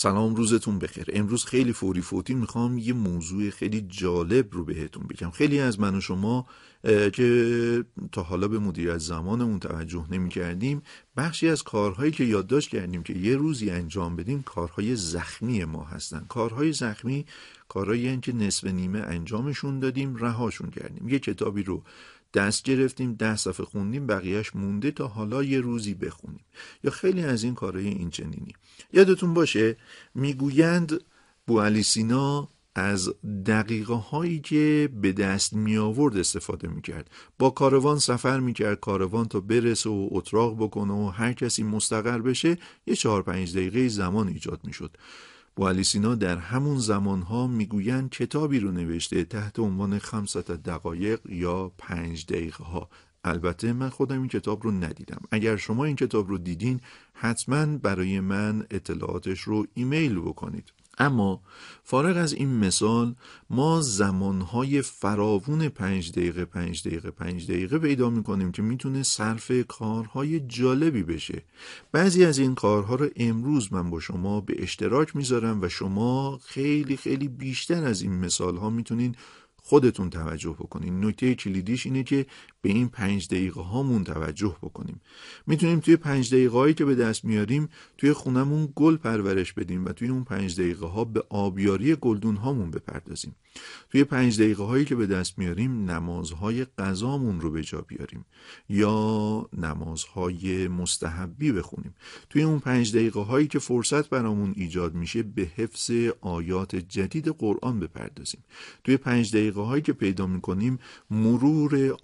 سلام روزتون بخیر. امروز خیلی فوری فوتی می‌خوام یه موضوع خیلی جالب رو بهتون بگم. خیلی از من و شما که تا حالا به مدیریت زمانمون توجه نمی کردیم بخشی از کارهایی که یادداشت کردیم که یه روزی انجام بدیم کارهای زخمی ما هستن. کارهای زخمی کارهایی که نصف نیمه انجامشون دادیم رهاشون کردیم. یه کتابی رو دست گرفتیم ده صفحه خوندیم بقیهش مونده تا حالا یه روزی بخونیم. یا خیلی از این کارهای این چنینی یادتون باشه می‌گویند بو سینا از دقیقه هایی که به دست می آورد استفاده می کرد با کاروان سفر می کرد کاروان تا برسه و اتراق بکنه و هر کسی مستقر بشه یه چهار پنج دقیقه زمان ایجاد می شد بو سینا در همون زمانها می‌گویند کتابی رو نوشته تحت عنوان خمسط دقایق یا پنج دقیقه ها البته من خودم این کتاب رو ندیدم. اگر شما این کتاب رو دیدین حتما برای من اطلاعاتش رو ایمیل بکنید. اما فارغ از این مثال ما زمانهای فراوون پنج دقیقه پنج دقیقه پنج دقیقه پیدا می‌کنیم که می‌تونه صرف کارهای جالبی بشه. بعضی از این کارها رو امروز من با شما به اشتراک می‌ذارم و شما خیلی خیلی بیشتر از این مثالها می‌تونین خودتون توجه بکنین. نکته کلیدیش اینه که به این پنج دقیقه هامون توجه بکنیم. می‌تونیم توی پنج دقیقه هایی که به دست میاریم توی خونمون گل پرورش بدیم و توی اون پنج دقیقه ها به آبیاری گلدون هامون بپردازیم. توی پنج دقیقه هایی که به دست میاریم نمازهای قضامون رو به جا بیاریم یا نمازهای مستحبی بخونیم. توی اون پنج دقیقه هایی که فرصت برامون ایجاد میشه به حفظ آیات جدید قرآن بپردازیم. توی پنج دقیقه هایی که پیدا می‌کنیم مرور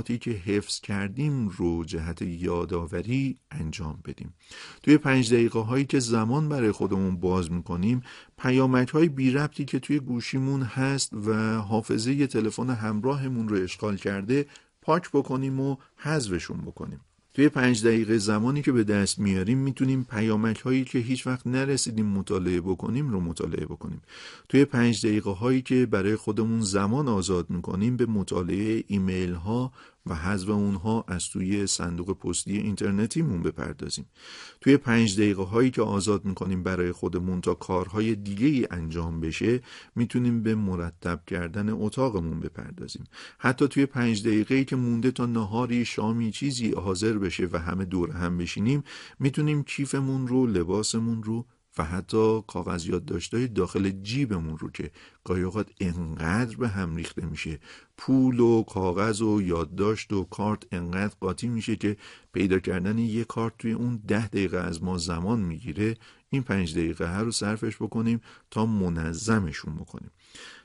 آیاتی که حفظ کردیم رو جهت یادآوری انجام بدیم. توی پنج دقیقه هایی که زمان برای خودمون باز می‌کنیم پیامک های بی ربطی که توی گوشیمون هست و حافظه تلفن همراهمون رو اشغال کرده پاک بکنیم و حذفشون بکنیم. توی پنج دقیقه زمانی که به دست میاریم می‌تونیم پیامک هایی که هیچ وقت نرسیدیم مطالعه بکنیم رو مطالعه بکنیم. توی پنج دقیقه هایی که برای خودمون زمان آزاد می‌کنیم به مطالعه ایمیل ها و حذف اونها از توی صندوق پستی اینترنتیمون بپردازیم. توی پنج دقیقه هایی که آزاد می‌کنیم برای خودمون تا کارهای دیگه ای انجام بشه می‌تونیم به مرتب کردن اتاقمون بپردازیم. حتی توی پنج دقیقه ای که مونده تا نهاری شامی چیزی حاضر بشه و همه دور هم بشینیم می‌تونیم کیفمون رو لباسمون رو و حتی کاغذ یادداشتهای داخل جیبمون رو که گاهی اوقات انقدر به هم ریخته میشه. پول و کاغذ و یادداشت و کارت انقدر قاطی میشه که پیدا کردن یه کارت توی اون ده دقیقه از ما زمان می‌گیره. این پنج دقیقه هر رو صرفش بکنیم تا منظمشون بکنیم.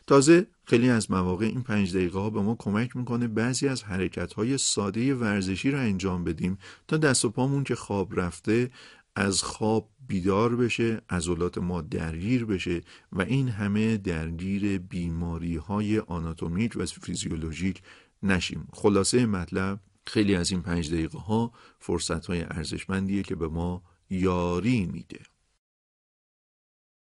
تازه خیلی از مواقع این پنج دقیقه ها به ما کمک می‌کنه بعضی از حرکت های ساده ورزشی رو انجام بدیم تا دست و پامون که خواب رفته از خواب بیدار بشه عضلات ما درگیر بشه و این همه درگیر بیماری های آناتومیک و فیزیولوژیک نشیم. خلاصه مطلب خیلی از این پنج دقیقه ها فرصت های ارزشمندیه که به ما یاری میده.